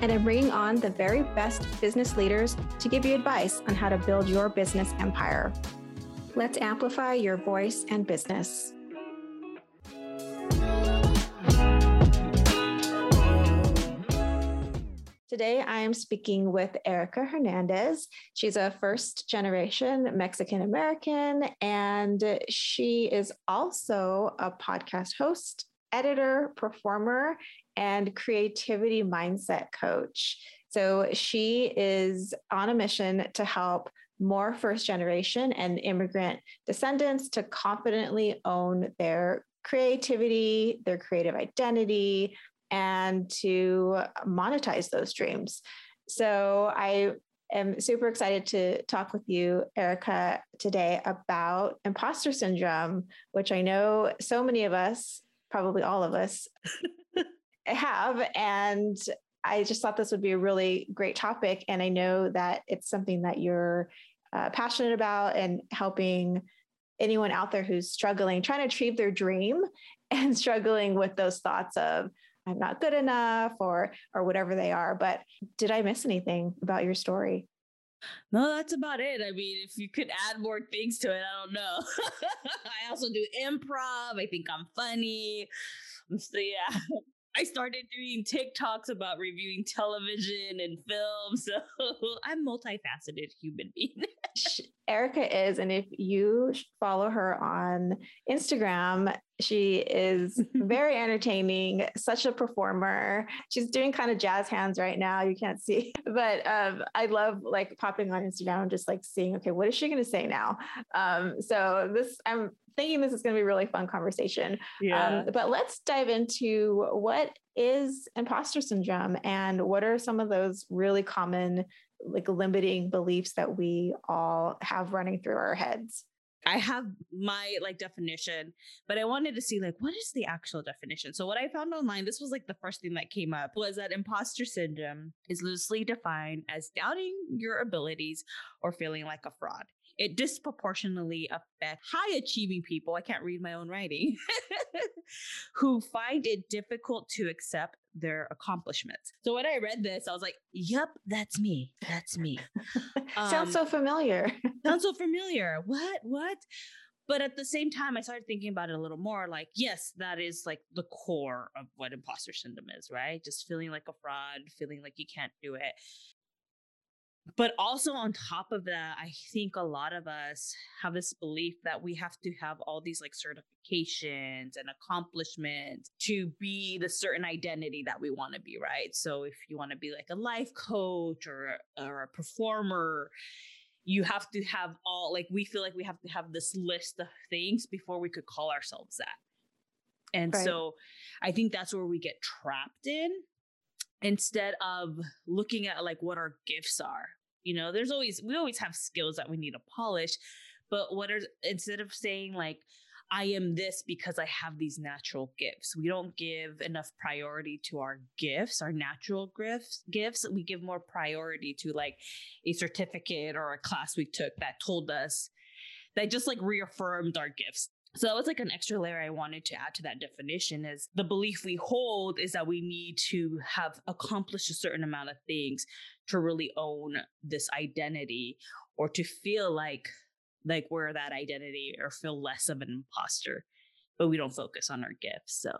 and I'm bringing on the very best business leaders to give you advice on how to build your business empire. Let's amplify your voice and business. Today, I am speaking with Erica Hernandez. She's a first generation Mexican American, and she is also a podcast host, editor, performer, and creativity mindset coach. So she is on a mission to help more first generation and immigrant descendants to confidently own their creativity, their creative identity, and to monetize those dreams. So I am super excited to talk with you, Erica, today about imposter syndrome, which I know so many of us, probably all of us, have. And I just thought this would be a really great topic. And I know that it's something that you're uh, passionate about and helping anyone out there who's struggling, trying to achieve their dream and struggling with those thoughts of, I'm not good enough or or whatever they are. But did I miss anything about your story? No, that's about it. I mean, if you could add more things to it, I don't know. I also do improv. I think I'm funny. So yeah, I started doing TikToks about reviewing television and film. So I'm multifaceted human being. Erica is, and if you follow her on Instagram, she is very entertaining, such a performer. She's doing kind of jazz hands right now. You can't see, but um, I love like popping on Instagram and just like seeing, okay, what is she going to say now? Um, so this, I'm thinking this is going to be a really fun conversation. Yeah. Um, but let's dive into what is imposter syndrome and what are some of those really common like limiting beliefs that we all have running through our heads. I have my like definition, but I wanted to see like what is the actual definition. So what I found online, this was like the first thing that came up was that imposter syndrome is loosely defined as doubting your abilities or feeling like a fraud it disproportionately affects high achieving people. I can't read my own writing who find it difficult to accept their accomplishments. So when I read this, I was like, yep, that's me. That's me. sounds um, so familiar. sounds so familiar. What? What? But at the same time, I started thinking about it a little more like, yes, that is like the core of what imposter syndrome is, right? Just feeling like a fraud, feeling like you can't do it but also on top of that i think a lot of us have this belief that we have to have all these like certifications and accomplishments to be the certain identity that we want to be right? So if you want to be like a life coach or or a performer you have to have all like we feel like we have to have this list of things before we could call ourselves that. And right. so i think that's where we get trapped in instead of looking at like what our gifts are you know there's always we always have skills that we need to polish but what are instead of saying like I am this because I have these natural gifts. We don't give enough priority to our gifts, our natural gifts. Gifts we give more priority to like a certificate or a class we took that told us that just like reaffirmed our gifts. So that was like an extra layer I wanted to add to that definition is the belief we hold is that we need to have accomplished a certain amount of things to really own this identity or to feel like like we're that identity or feel less of an imposter but we don't focus on our gifts so.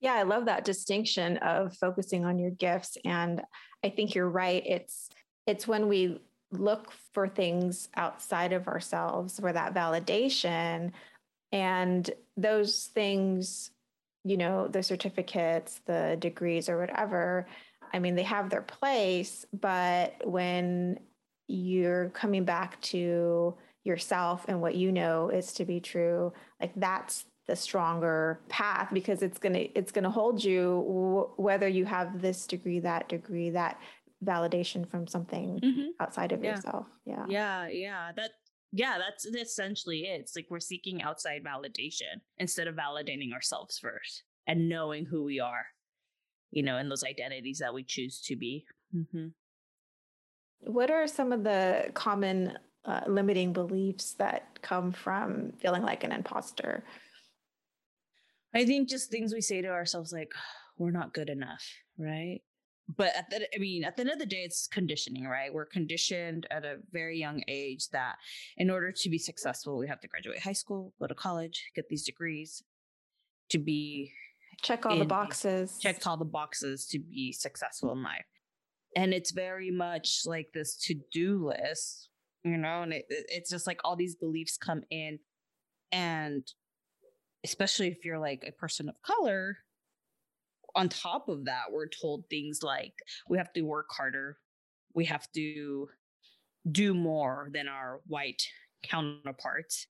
Yeah i love that distinction of focusing on your gifts and i think you're right it's it's when we look for things outside of ourselves for that validation and those things you know the certificates the degrees or whatever i mean they have their place but when you're coming back to yourself and what you know is to be true like that's the stronger path because it's going to it's going to hold you w- whether you have this degree that degree that validation from something mm-hmm. outside of yeah. yourself yeah yeah yeah that yeah, that's essentially it. It's like we're seeking outside validation instead of validating ourselves first and knowing who we are, you know, and those identities that we choose to be. Mm-hmm. What are some of the common uh, limiting beliefs that come from feeling like an imposter? I think just things we say to ourselves like, we're not good enough, right? But at the, I mean, at the end of the day, it's conditioning, right? We're conditioned at a very young age that in order to be successful, we have to graduate high school, go to college, get these degrees to be check all the boxes, checked all the boxes to be successful in life. And it's very much like this to do list, you know, and it, it's just like all these beliefs come in. And especially if you're like a person of color, on top of that, we're told things like we have to work harder, we have to do more than our white counterparts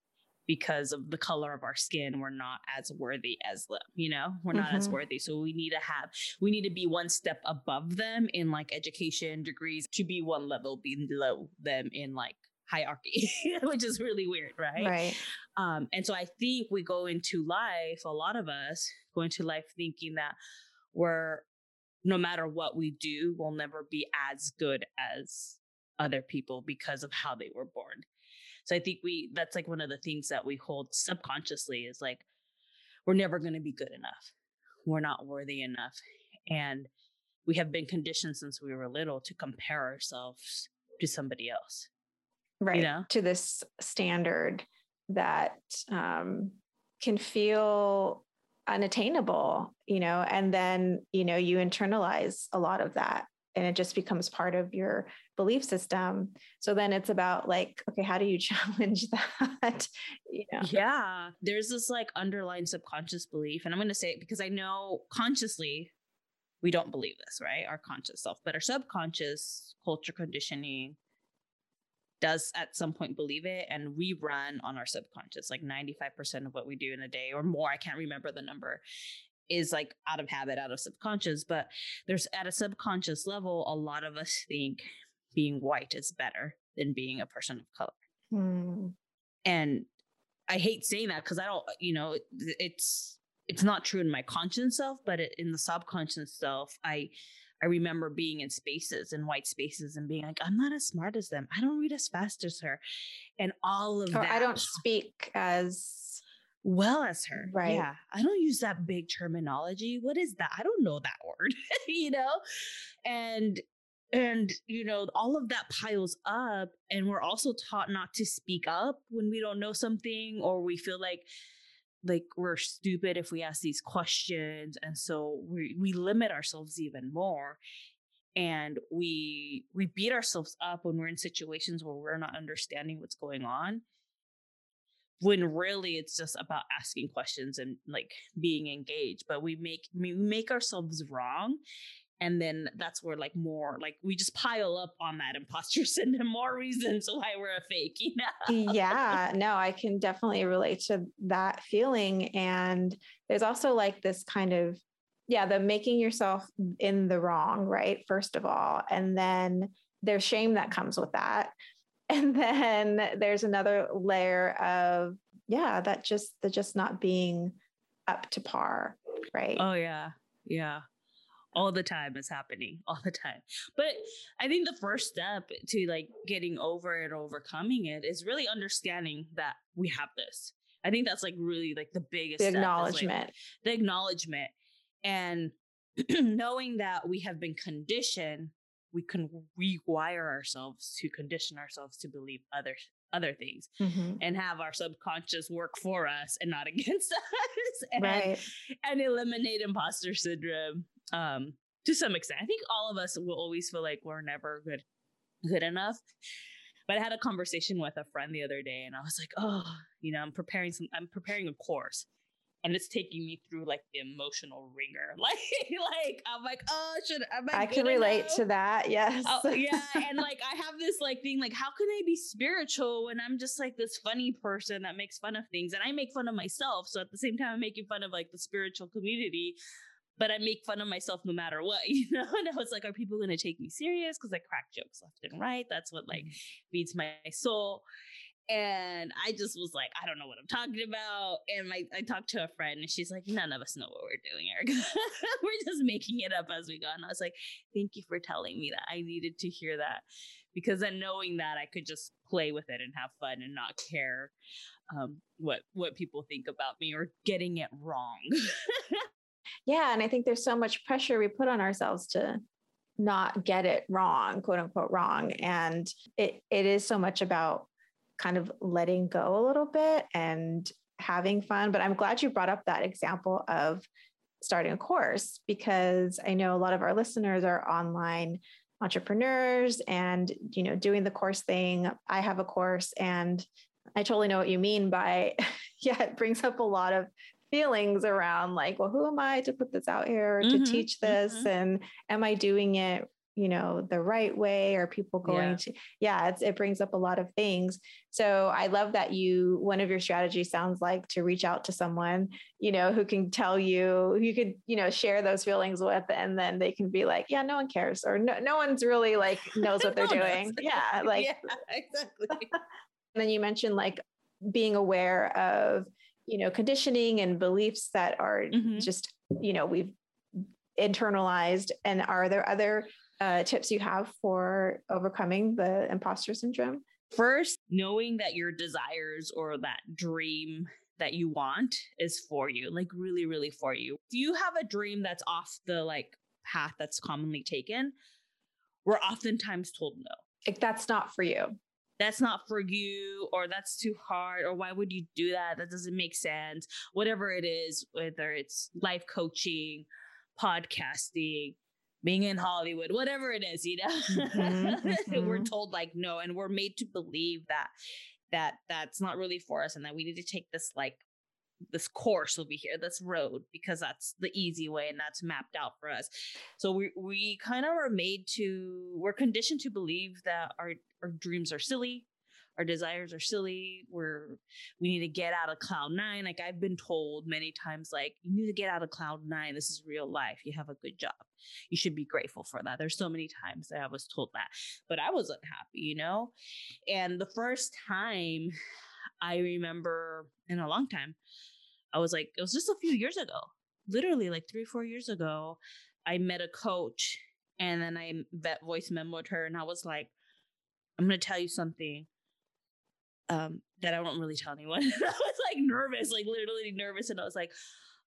because of the color of our skin we're not as worthy as them you know we're not mm-hmm. as worthy so we need to have we need to be one step above them in like education degrees to be one level below them in like hierarchy which is really weird right right um and so i think we go into life a lot of us go into life thinking that we're, no matter what we do, we'll never be as good as other people because of how they were born. So I think we that's like one of the things that we hold subconsciously is like we're never going to be good enough. We're not worthy enough. And we have been conditioned since we were little to compare ourselves to somebody else. Right. You know? To this standard that um, can feel unattainable you know and then you know you internalize a lot of that and it just becomes part of your belief system. So then it's about like okay how do you challenge that? You know? yeah there's this like underlying subconscious belief and i'm going to say it because i know consciously we don't believe this right? Our conscious self but our subconscious culture conditioning does at some point believe it and we run on our subconscious like 95% of what we do in a day or more. I can't remember the number is like out of habit out of subconscious but there's at a subconscious level a lot of us think being white is better than being a person of color hmm. and i hate saying that because i don't you know it's it's not true in my conscious self but it, in the subconscious self i I remember being in spaces in white spaces and being like, I'm not as smart as them. I don't read as fast as her. And all of or that. I don't speak as well as her. Right. Yeah. I don't use that big terminology. What is that? I don't know that word, you know? And and you know all of that piles up and we're also taught not to speak up when we don't know something or we feel like like we're stupid if we ask these questions and so we we limit ourselves even more and we we beat ourselves up when we're in situations where we're not understanding what's going on when really it's just about asking questions and like being engaged but we make we make ourselves wrong and then that's where like more like we just pile up on that imposter syndrome more reasons why we're a fake you know? Yeah no i can definitely relate to that feeling and there's also like this kind of yeah the making yourself in the wrong right first of all and then there's shame that comes with that and then there's another layer of yeah that just the just not being up to par right? Oh yeah. Yeah. All the time is happening. All the time. But i think the first step to like getting over it overcoming it is really understanding that we have this. I think that's like really like the biggest the acknowledgement like, the acknowledgement. And knowing that we have been conditioned we can rewire ourselves to condition ourselves to believe other other things mm-hmm. and have our subconscious work for us and not against us and, right. and eliminate imposter syndrome um, to some extent. I think all of us will always feel like we're never good good enough. But I had a conversation with a friend the other day and I was like, oh, you know, I'm preparing some I'm preparing a course and it's taking me through like the emotional wringer. Like, like I'm like, oh, should am I? I can relate enough? to that. Yes. Oh, yeah, and like I have this like thing, like how can I be spiritual when I'm just like this funny person that makes fun of things, and I make fun of myself. So at the same time, I'm making fun of like the spiritual community. But I make fun of myself no matter what, you know? And I was like, are people gonna take me serious? Because I crack jokes left and right. That's what like mm-hmm. feeds my soul And I just was like, I don't know what I'm talking about. And my, I talked to a friend and she's like, none of us know what we're doing, Erica. we're just making it up as we go. And I was like, thank you for telling me that. I needed to hear that because then knowing that I could just play with it and have fun and not care um, what what people think about me or getting it wrong. yeah, and I think there's so much pressure we put on ourselves to not get it wrong, quote unquote wrong, and it it is so much about kind of letting go a little bit and having fun. But I'm glad you brought up that example of starting a course because I know a lot of our listeners are online entrepreneurs and you know doing the course thing i have a course and i totally know what you mean by yeah it brings up a lot of feelings around like well who am i to put this out here to mm-hmm, teach this mm-hmm. and am i doing it you know the right way or people going yeah. to yeah it brings up a lot of things. So i love that you one of your strategies sounds like to reach out to someone you know who can tell you you could you know share those feelings with and then they can be like yeah no one cares or no, no one's really like knows what they're doing. Yeah like yeah, exactly. And then you mentioned like being aware of you know conditioning and beliefs that are mm-hmm. just you know we've internalized. And are there other uh, tips you have for overcoming the imposter syndrome? First, knowing that your desires or that dream that you want is for you, like really, really for you. If you have a dream that's off the like path that's commonly taken, we're oftentimes told no. Like that's not for you. That's not for you, or that's too hard, or why would you do that? That doesn't make sense. Whatever it is, whether it's life coaching, podcasting, being in Hollywood, whatever it is, you know, mm-hmm, mm-hmm. we're told like no, and we're made to believe that that that's not really for us, and that we need to take this like this course over here, this road, because that's the easy way and that's mapped out for us. So we we kind of are made to we're conditioned to believe that our our dreams are silly, our desires are silly we're we need to get out of cloud nine like i've been told many times like you need to get out of cloud nine this is real life you have a good job you should be grateful for that. There's so many times that i was told that but i wasn't happy you know? And the first time i remember in a long time i was like it was just a few years ago literally like three four years ago i met a coach and then i vet voice memoed her and i was like i'm to tell you something um, that I don't really tell anyone. I was like nervous, like literally nervous. And I was like,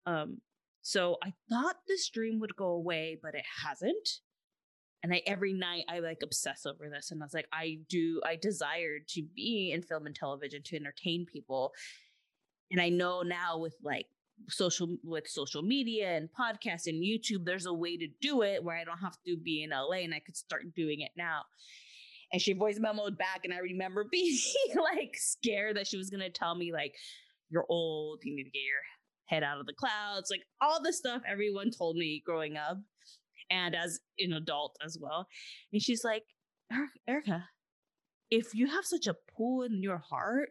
um, so I thought this dream would go away, but it hasn't. And I every night I like obsess over this. And I was like, I do, I desired to be in film and television to entertain people. And I know now with like social with social media and podcasts and YouTube, there's a way to do it where I don't have to be in LA and I could start doing it now and she voice memoed back and i remember being like scared that she was gonna tell me like you're old you need to get your head out of the clouds like all the stuff everyone told me growing up and as an adult as well and she's like er, erica if you have such a pull in your heart,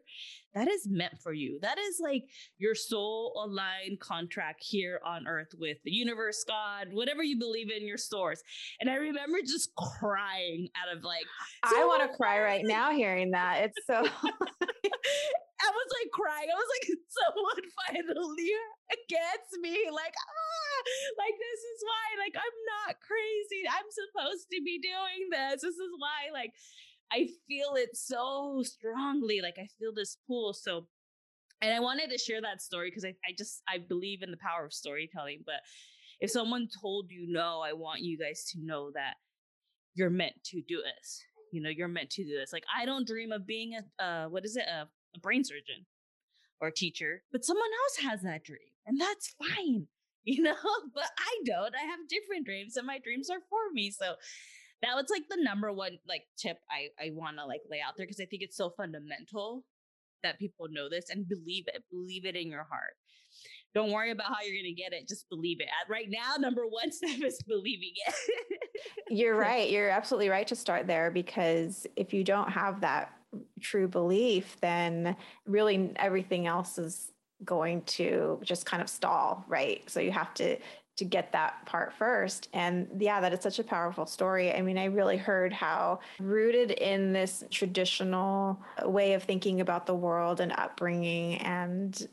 that is meant for you. That is like your soul aligned contract here on earth with the universe, God, whatever you believe in your source. And I remember just crying out of like, so I want to cry right now hearing that. It's so. I was like crying. I was like, someone finally gets me. Like, ah, like this is why. Like, I'm not crazy. I'm supposed to be doing this. This is why. Like, I feel it so strongly. Like I feel this pull. So, and I wanted to share that story because I, I just, I believe in the power of storytelling. But if someone told you no, I want you guys to know that you're meant to do this. You know, you're meant to do this. Like I don't dream of being a, uh, what is it, a, a brain surgeon or a teacher, but someone else has that dream, and that's fine. You know, but I don't. I have different dreams, and my dreams are for me. So that was like the number one like tip I I want to like lay out there because I think it's so fundamental that people know this and believe it. Believe it in your heart. Don't worry about how you're going to get it. Just believe it. Right now, number one step is believing it. you're right. You're absolutely right to start there because if you don't have that true belief, then really everything else is going to just kind of stall, right? So you have to to get that part first. And yeah, that is such a powerful story. I mean, I really heard how rooted in this traditional way of thinking about the world and upbringing and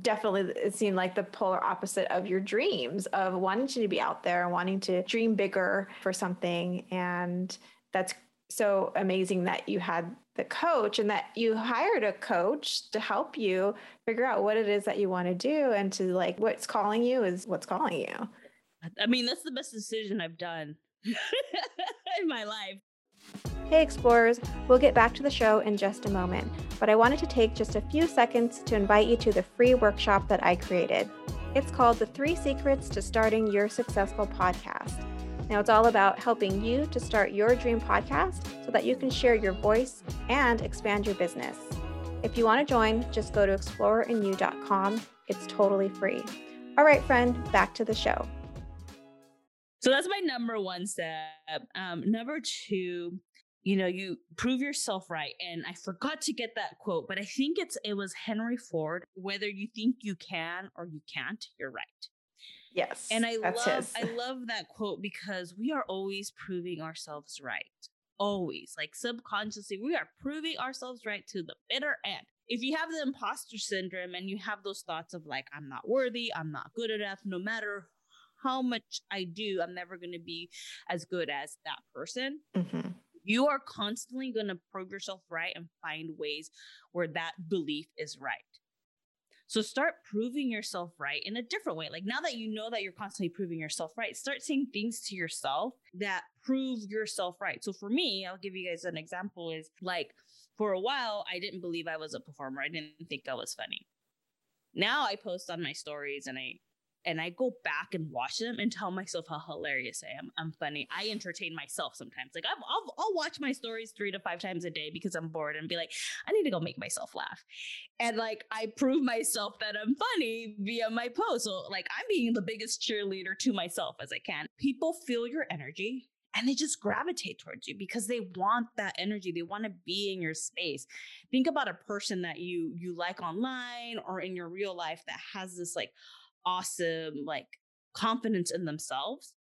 definitely it seemed like the polar opposite of your dreams of wanting to be out there and wanting to dream bigger for something and that's so amazing that you had the coach and that you hired a coach to help you figure out what it is that you want to do and to like what's calling you is what's calling you. I mean, that's the best decision I've done in my life. Hey, explorers, we'll get back to the show in just a moment, but I wanted to take just a few seconds to invite you to the free workshop that I created. It's called The Three Secrets to Starting Your Successful Podcast. Now, it's all about helping you to start your dream podcast so that you can share your voice and expand your business. If you want to join, just go to explorerinyu.com. It's totally free. All right, friend, back to the show. So that's my number one step. Um, number two, you know, you prove yourself right. And I forgot to get that quote, but I think it's it was Henry Ford. Whether you think you can or you can't, you're right. Yes. And I love his. I love that quote because we are always proving ourselves right. Always. Like subconsciously, we are proving ourselves right to the bitter end. If you have the imposter syndrome and you have those thoughts of like, I'm not worthy, I'm not good enough, no matter how much I do, I'm never going to be as good as that person. Mm-hmm. You are constantly going to prove yourself right and find ways where that belief is right. So start proving yourself right in a different way. Like now that you know that you're constantly proving yourself right, start saying things to yourself that prove yourself right. So for me, I'll give you guys an example is like for a while, I didn't believe I was a performer. I didn't think I was funny. Now I post on my stories and I and I go back and watch them and tell myself how hilarious I am. I'm funny. I entertain myself sometimes. Like I'll, I'll, I'll watch my stories three to five times a day because I'm bored and be like, I need to go make myself laugh. And like I prove myself that I'm funny via my post. So like I'm being the biggest cheerleader to myself as I can. People feel your energy and they just gravitate towards you because they want that energy they want to be in your space think about a person that you you like online or in your real life that has this like awesome like confidence in themselves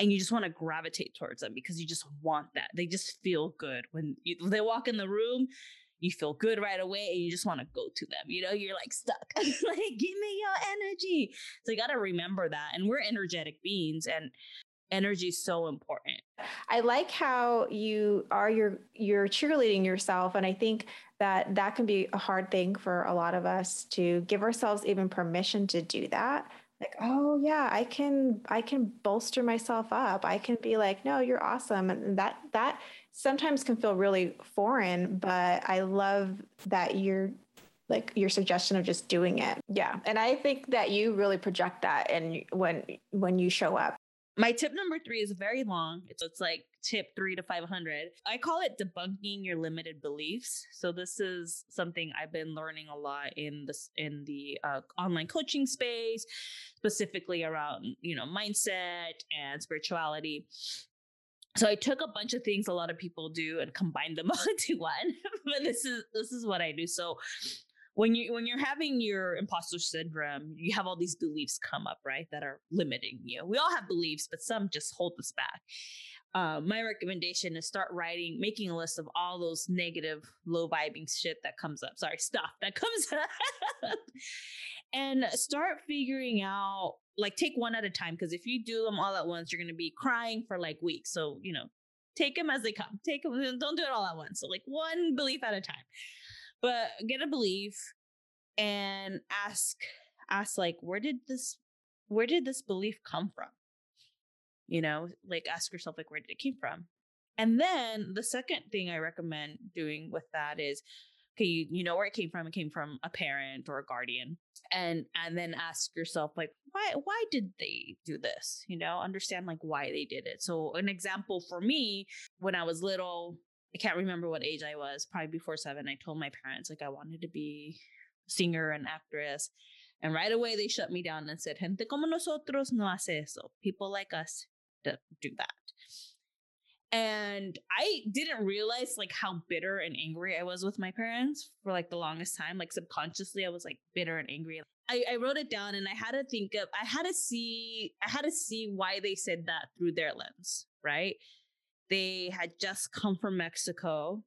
and you just want to gravitate towards them because you just want that. They just feel good when, you, they walk in the room you feel good right away and you just want to go to them you know? You're like stuck. Like give me your energy. So you got to remember that and we're energetic beings and energy is so important. I like how you are your you're cheerleading yourself and i think that that can be a hard thing for a lot of us to give ourselves even permission to do that. Like oh yeah i can i can bolster myself up. I can be like no you're awesome. And that that sometimes can feel really foreign but i love that you're like your suggestion of just doing it. Yeah. And i think that you really project that and when when you show up my tip number three is very long. It's, it's like tip three to 500. I call it debunking your limited beliefs. So this is something I've been learning a lot in this, in the uh, online coaching space, specifically around, you know, mindset and spirituality. So I took a bunch of things a lot of people do and combined them all into one. but this is, this is what I do. So when you when you're having your imposter syndrome, you have all these beliefs come up, right? That are limiting you. We all have beliefs, but some just hold us back. Uh, my recommendation is start writing, making a list of all those negative, low vibing shit that comes up. Sorry, stuff that comes up, and start figuring out. Like, take one at a time because if you do them all at once, you're to be crying for like weeks. So you know, take them as they come. Take them. Don't do it all at once. So like one belief at a time but get a belief and ask ask like where did this where did this belief come from? You know like ask yourself like where did it came from? And then the second thing i recommend doing with that is okay you, you know where it came from it came from a parent or a guardian and and then ask yourself like why why did they do this? You know understand like why they did it. So an example for me when i was little I can't remember what age I was, probably before seven. I told my parents like I wanted to be a singer and actress. And right away they shut me down and said, Gente como nosotros no hace eso. People like us do that. And I didn't realize like how bitter and angry I was with my parents for like the longest time. Like subconsciously, I was like bitter and angry. I, I wrote it down and I had to think of I had to see I had to see why they said that through their lens, right? They had just come from Mexico.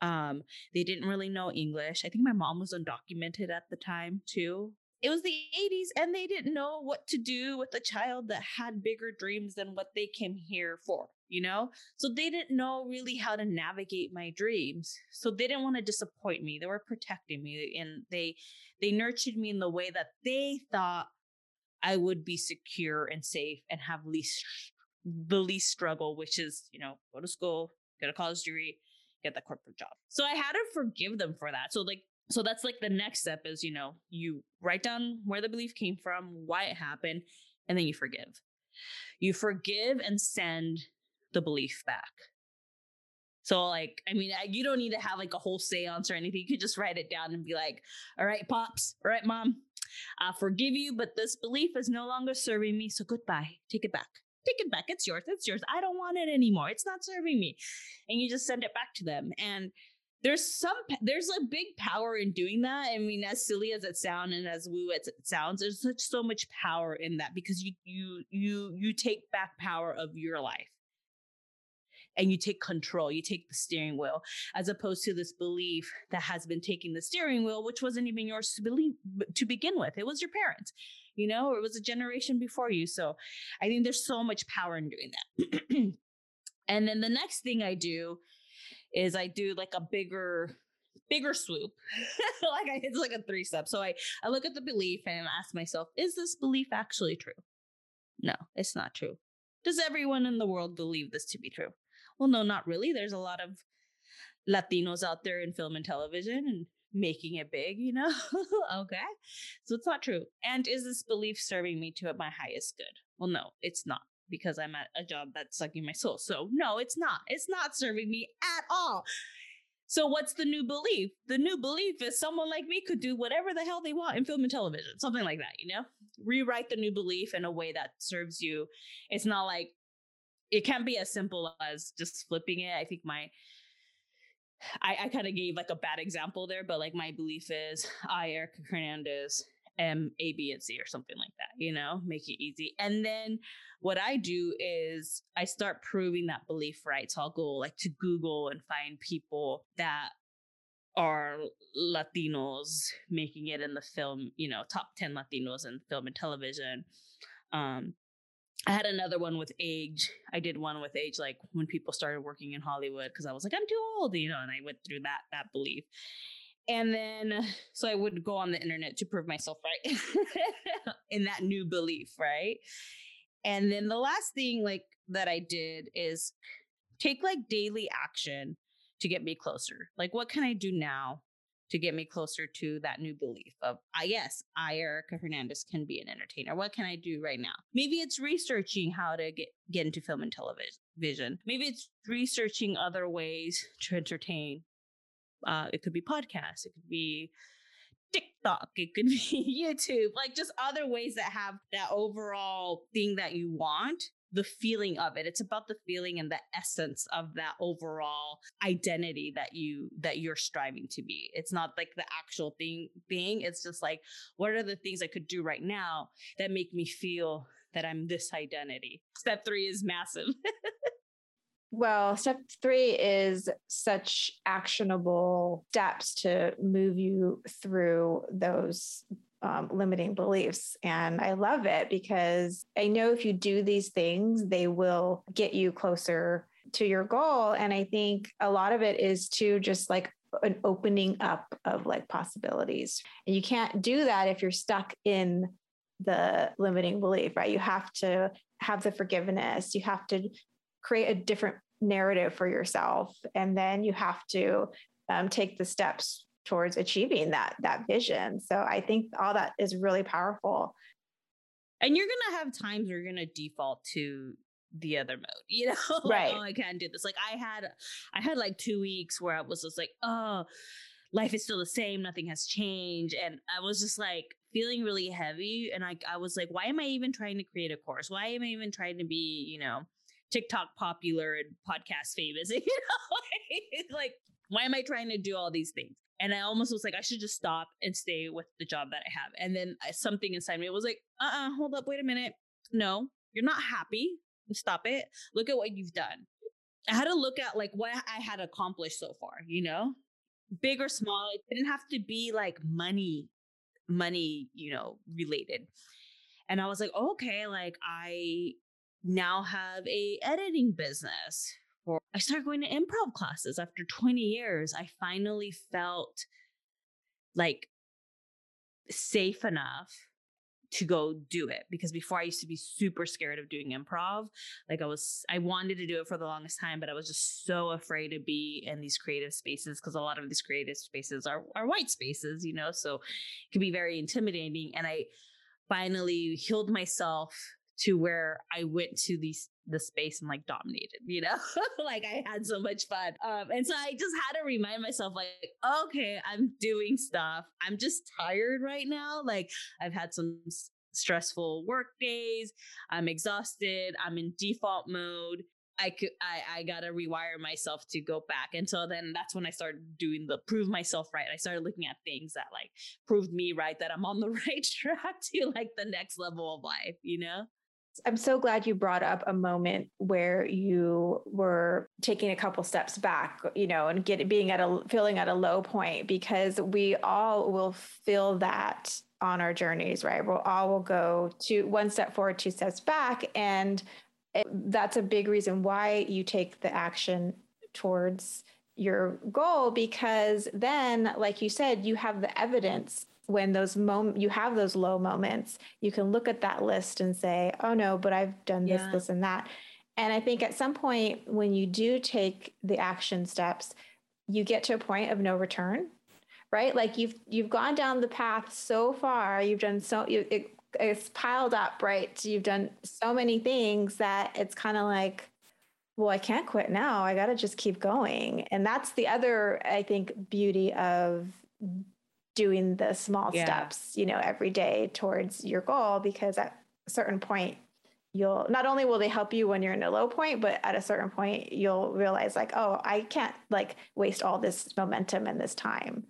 Um, they didn't really know English. I think my mom was undocumented at the time too. It was the 80s and they didn't know what to do with a child that had bigger dreams than what they came here for, you know? So they didn't know really how to navigate my dreams. So they didn't want to disappoint me. They were protecting me and they they nurtured me in the way that they thought I would be secure and safe and have least the least struggle, which is, you know, go to school, get a college degree, get that corporate job. So I had to forgive them for that. So like so that's like the next step is, you know, you write down where the belief came from, why it happened, and then you forgive. You forgive and send the belief back. So, like, I mean, you don't need to have like a whole seance or anything. You could just write it down and be like, all right, pops, all right, mom, I forgive you, but this belief is no longer serving me. So, goodbye. Take it back. Take it back. It's yours. It's yours. I don't want it anymore. It's not serving me. And you just send it back to them. And there's some there's a big power in doing that. I mean, as silly as it sounds and as woo as it sounds, there's such so much power in that because you you you you take back power of your life and you take control, you take the steering wheel, as opposed to this belief that has been taking the steering wheel, which wasn't even yours to believe to begin with. It was your parents, you know, it was a generation before you. So I think there's so much power in doing that. and then the next thing I do is I do like a bigger bigger swoop like I, it's like a three step so I, I look at the belief and ask myself is this belief actually true no it's not true does everyone in the world believe this to be true well, no, not really. There's a lot of Latinos out there in film and television and making it big, you know? okay. So it's not true. And is this belief serving me to my highest good? Well, no, it's not because I'm at a job that's sucking my soul. So no, it's not. It's not serving me at all. So what's the new belief? The new belief is someone like me could do whatever the hell they want in film and television, something like that, you know? Rewrite the new belief in a way that serves you. It's not like it can't be as simple as just flipping it. I think my I, I kind of gave like a bad example there, but like my belief is I, Erica Hernandez, am A, B, and C or something like that, you know, make it easy. And then what I do is I start proving that belief right. So I'll go like to Google and find people that are Latinos making it in the film, you know, top 10 Latinos in film and television. Um, I had another one with age. I did one with age, like when people started working in Hollywood, because I was like, I'm too old, you know, and I went through that that belief. And then, so I would go on the internet to prove myself right in that new belief, right? And then the last thing, like that I did is take like daily action to get me closer. Like, what can I do now to get me closer to that new belief of, ah, yes, I, Erica Hernandez, can be an entertainer. What can I do right now? Maybe it's researching how to get, get into film and television. Maybe it's researching other ways to entertain. Uh, it could be podcasts. It could be TikTok. It could be YouTube. Like just other ways that have that overall thing that you want the feeling of it. It's about the feeling and the essence of that overall identity that you that you're striving to be. It's not like the actual thing thing it's just like what are the things i could do right now that make me feel that i'm this identity? Step 3 is massive. Well, step three is such actionable steps to move you through those um, limiting beliefs. And I love it because I know if you do these things, they will get you closer to your goal. And I think a lot of it is to just like an opening up of like possibilities. And you can't do that if you're stuck in the limiting belief, right? You have to have the forgiveness, you have to create a different narrative for yourself. And then you have to um, take the steps towards achieving that that vision. So i think all that is really powerful. And you're gonna have times where you're gonna default to the other mode you know? Right. Oh i can't do this. Like i had i had like two weeks where i was just like oh life is still the same. Nothing has changed. And i was just like feeling really heavy. And I, I was like why am i even trying to create a course? Why am i even trying to be you know tiktok popular and podcast famous? You know? Like why am i trying to do all these things And I almost was like, I should just stop and stay with the job that I have. And then something inside me was like, uh uh-uh, uh hold up, wait a minute. No, you're not happy. Stop it. Look at what you've done. I had to look at like what I had accomplished so far, you know? Big or small, it didn't have to be like money, money, you know, related. And I was like, oh, okay, like I now have a editing business. I started going to improv classes after 20 years. I finally felt like safe enough to go do it because before I used to be super scared of doing improv. Like I was, I wanted to do it for the longest time, but I was just so afraid to be in these creative spaces because a lot of these creative spaces are are white spaces, you know, so it can be very intimidating. And I finally healed myself to where I went to these the space and like dominated, you know? like I had so much fun. Um, and so I just had to remind myself, like, okay, I'm doing stuff. I'm just tired right now. Like I've had some s- stressful work days. I'm exhausted. I'm in default mode. I could I I gotta rewire myself to go back. And so then that's when I started doing the prove myself right. I started looking at things that like proved me right that I'm on the right track to like the next level of life, you know? I'm so glad you brought up a moment where you were taking a couple steps back, you know, and get being at a feeling at a low point because we all will feel that on our journeys, right? We'll all will go to one step forward, two steps back, and it, that's a big reason why you take the action towards your goal because then, like you said, you have the evidence when those mom you have those low moments, you can look at that list and say, "Oh no, but I've done this, yeah. this, and that." And I think at some point when you do take the action steps, you get to a point of no return, right? Like you've you've gone down the path so far, you've done so you, it, it's piled up, right? You've done so many things that it's kind of like, well, I can't quit now. I got to just keep going. And that's the other, I think, beauty of doing the small yeah. steps, you know, every day towards your goal because at a certain point you'll not only will they help you when you're in a low point, but at a certain point you'll realize like, oh, I can't like waste all this momentum and this time.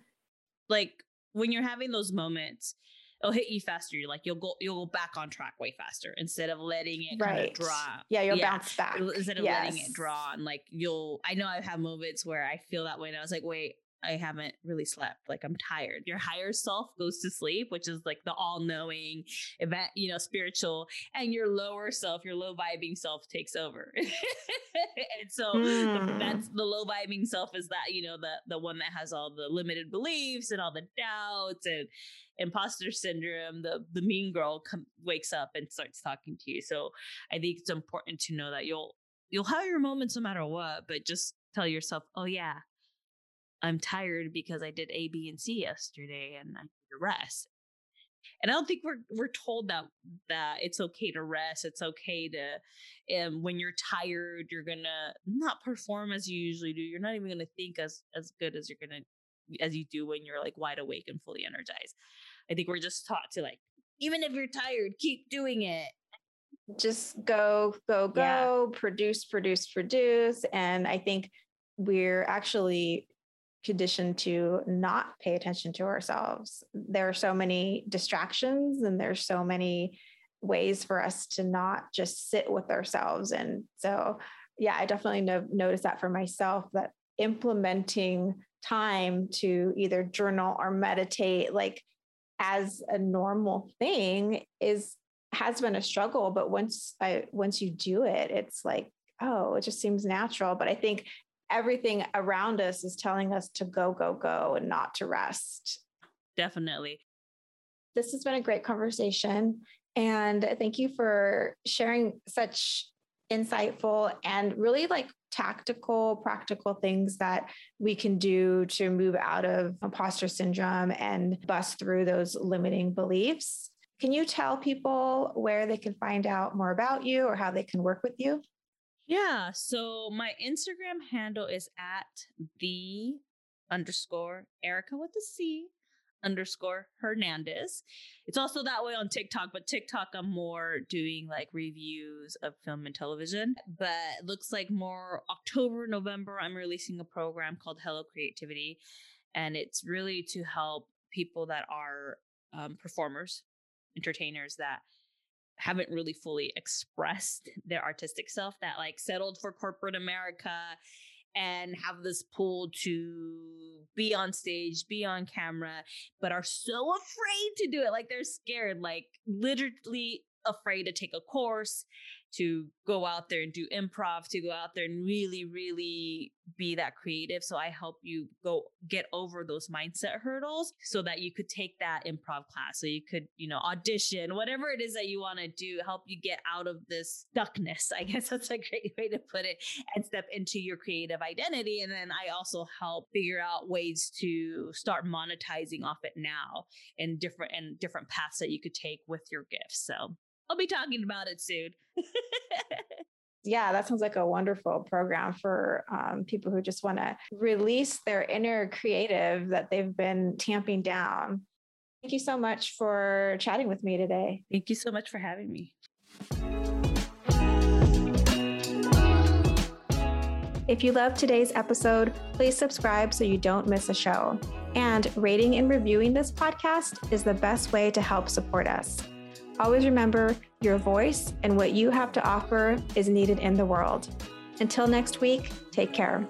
Like when you're having those moments, it'll hit you faster. You're like you'll go you'll go back on track way faster instead of letting it right. kind of draw. Yeah, you'll yeah. bounce back instead of yes. letting it draw. And like you'll, I know I've had moments where I feel that way, and I was like, wait, I haven't really slept. Like I'm tired. Your higher self goes to sleep, which is like the all knowing event, you know, spiritual, and your lower self, your low vibing self takes over. and so mm. that's the low vibing self is that, you know, the the one that has all the limited beliefs and all the doubts and imposter syndrome. The the mean girl com- wakes up and starts talking to you. So I think it's important to know that you'll you'll have your moments no matter what, but just tell yourself, oh yeah, I'm tired because I did A, B, and C yesterday and I need to rest. And I don't think we're we're told that that it's okay to rest. It's okay to um, when you're tired, you're gonna not perform as you usually do. You're not even gonna think as as good as you're gonna as you do when you're like wide awake and fully energized. I think we're just taught to like, even if you're tired, keep doing it. Just go, go, go, yeah. produce, produce, produce. And I think we're actually conditioned to not pay attention to ourselves. There are so many distractions and there's so many ways for us to not just sit with ourselves. And so, yeah, I definitely no- noticed that for myself that implementing time to either journal or meditate, like as a normal thing, is has been a struggle. But once I once you do it, it's like oh, it just seems natural. But I think everything around us is telling us to go, go, go and not to rest. Definitely. This has been a great conversation. And thank you for sharing such insightful and really like tactical, practical things that we can do to move out of imposter syndrome and bust through those limiting beliefs. Can you tell people where they can find out more about you or how they can work with you? Yeah. So my Instagram handle is at the underscore Erica with the C underscore Hernandez. It's also that way on TikTok, but TikTok I'm more doing like reviews of film and television. But it looks like more October, November, I'm releasing a program called Hello Creativity. And it's really to help people that are um, performers, entertainers that haven't really fully expressed their artistic self that like settled for corporate America and have this pull to be on stage, be on camera, but are so afraid to do it. Like they're scared, like literally afraid to take a course, to go out there and do improv, to go out there and really, really be that creative. So I help you go get over those mindset hurdles so that you could take that improv class. So you could, you know, audition, whatever it is that you want to do, help you get out of this stuckness. I guess that's a great way to put it and step into your creative identity. And then I also help figure out ways to start monetizing off it now in different and different paths that you could take with your gifts. So I'll be talking about it soon. yeah, that sounds like a wonderful program for um, people who just want to release their inner creative that they've been tamping down. Thank you so much for chatting with me today. Thank you so much for having me. If you loved today's episode, please subscribe so you don't miss a show. And rating and reviewing this podcast is the best way to help support us. Always remember your voice and what you have to offer is needed in the world. Until next week, take care.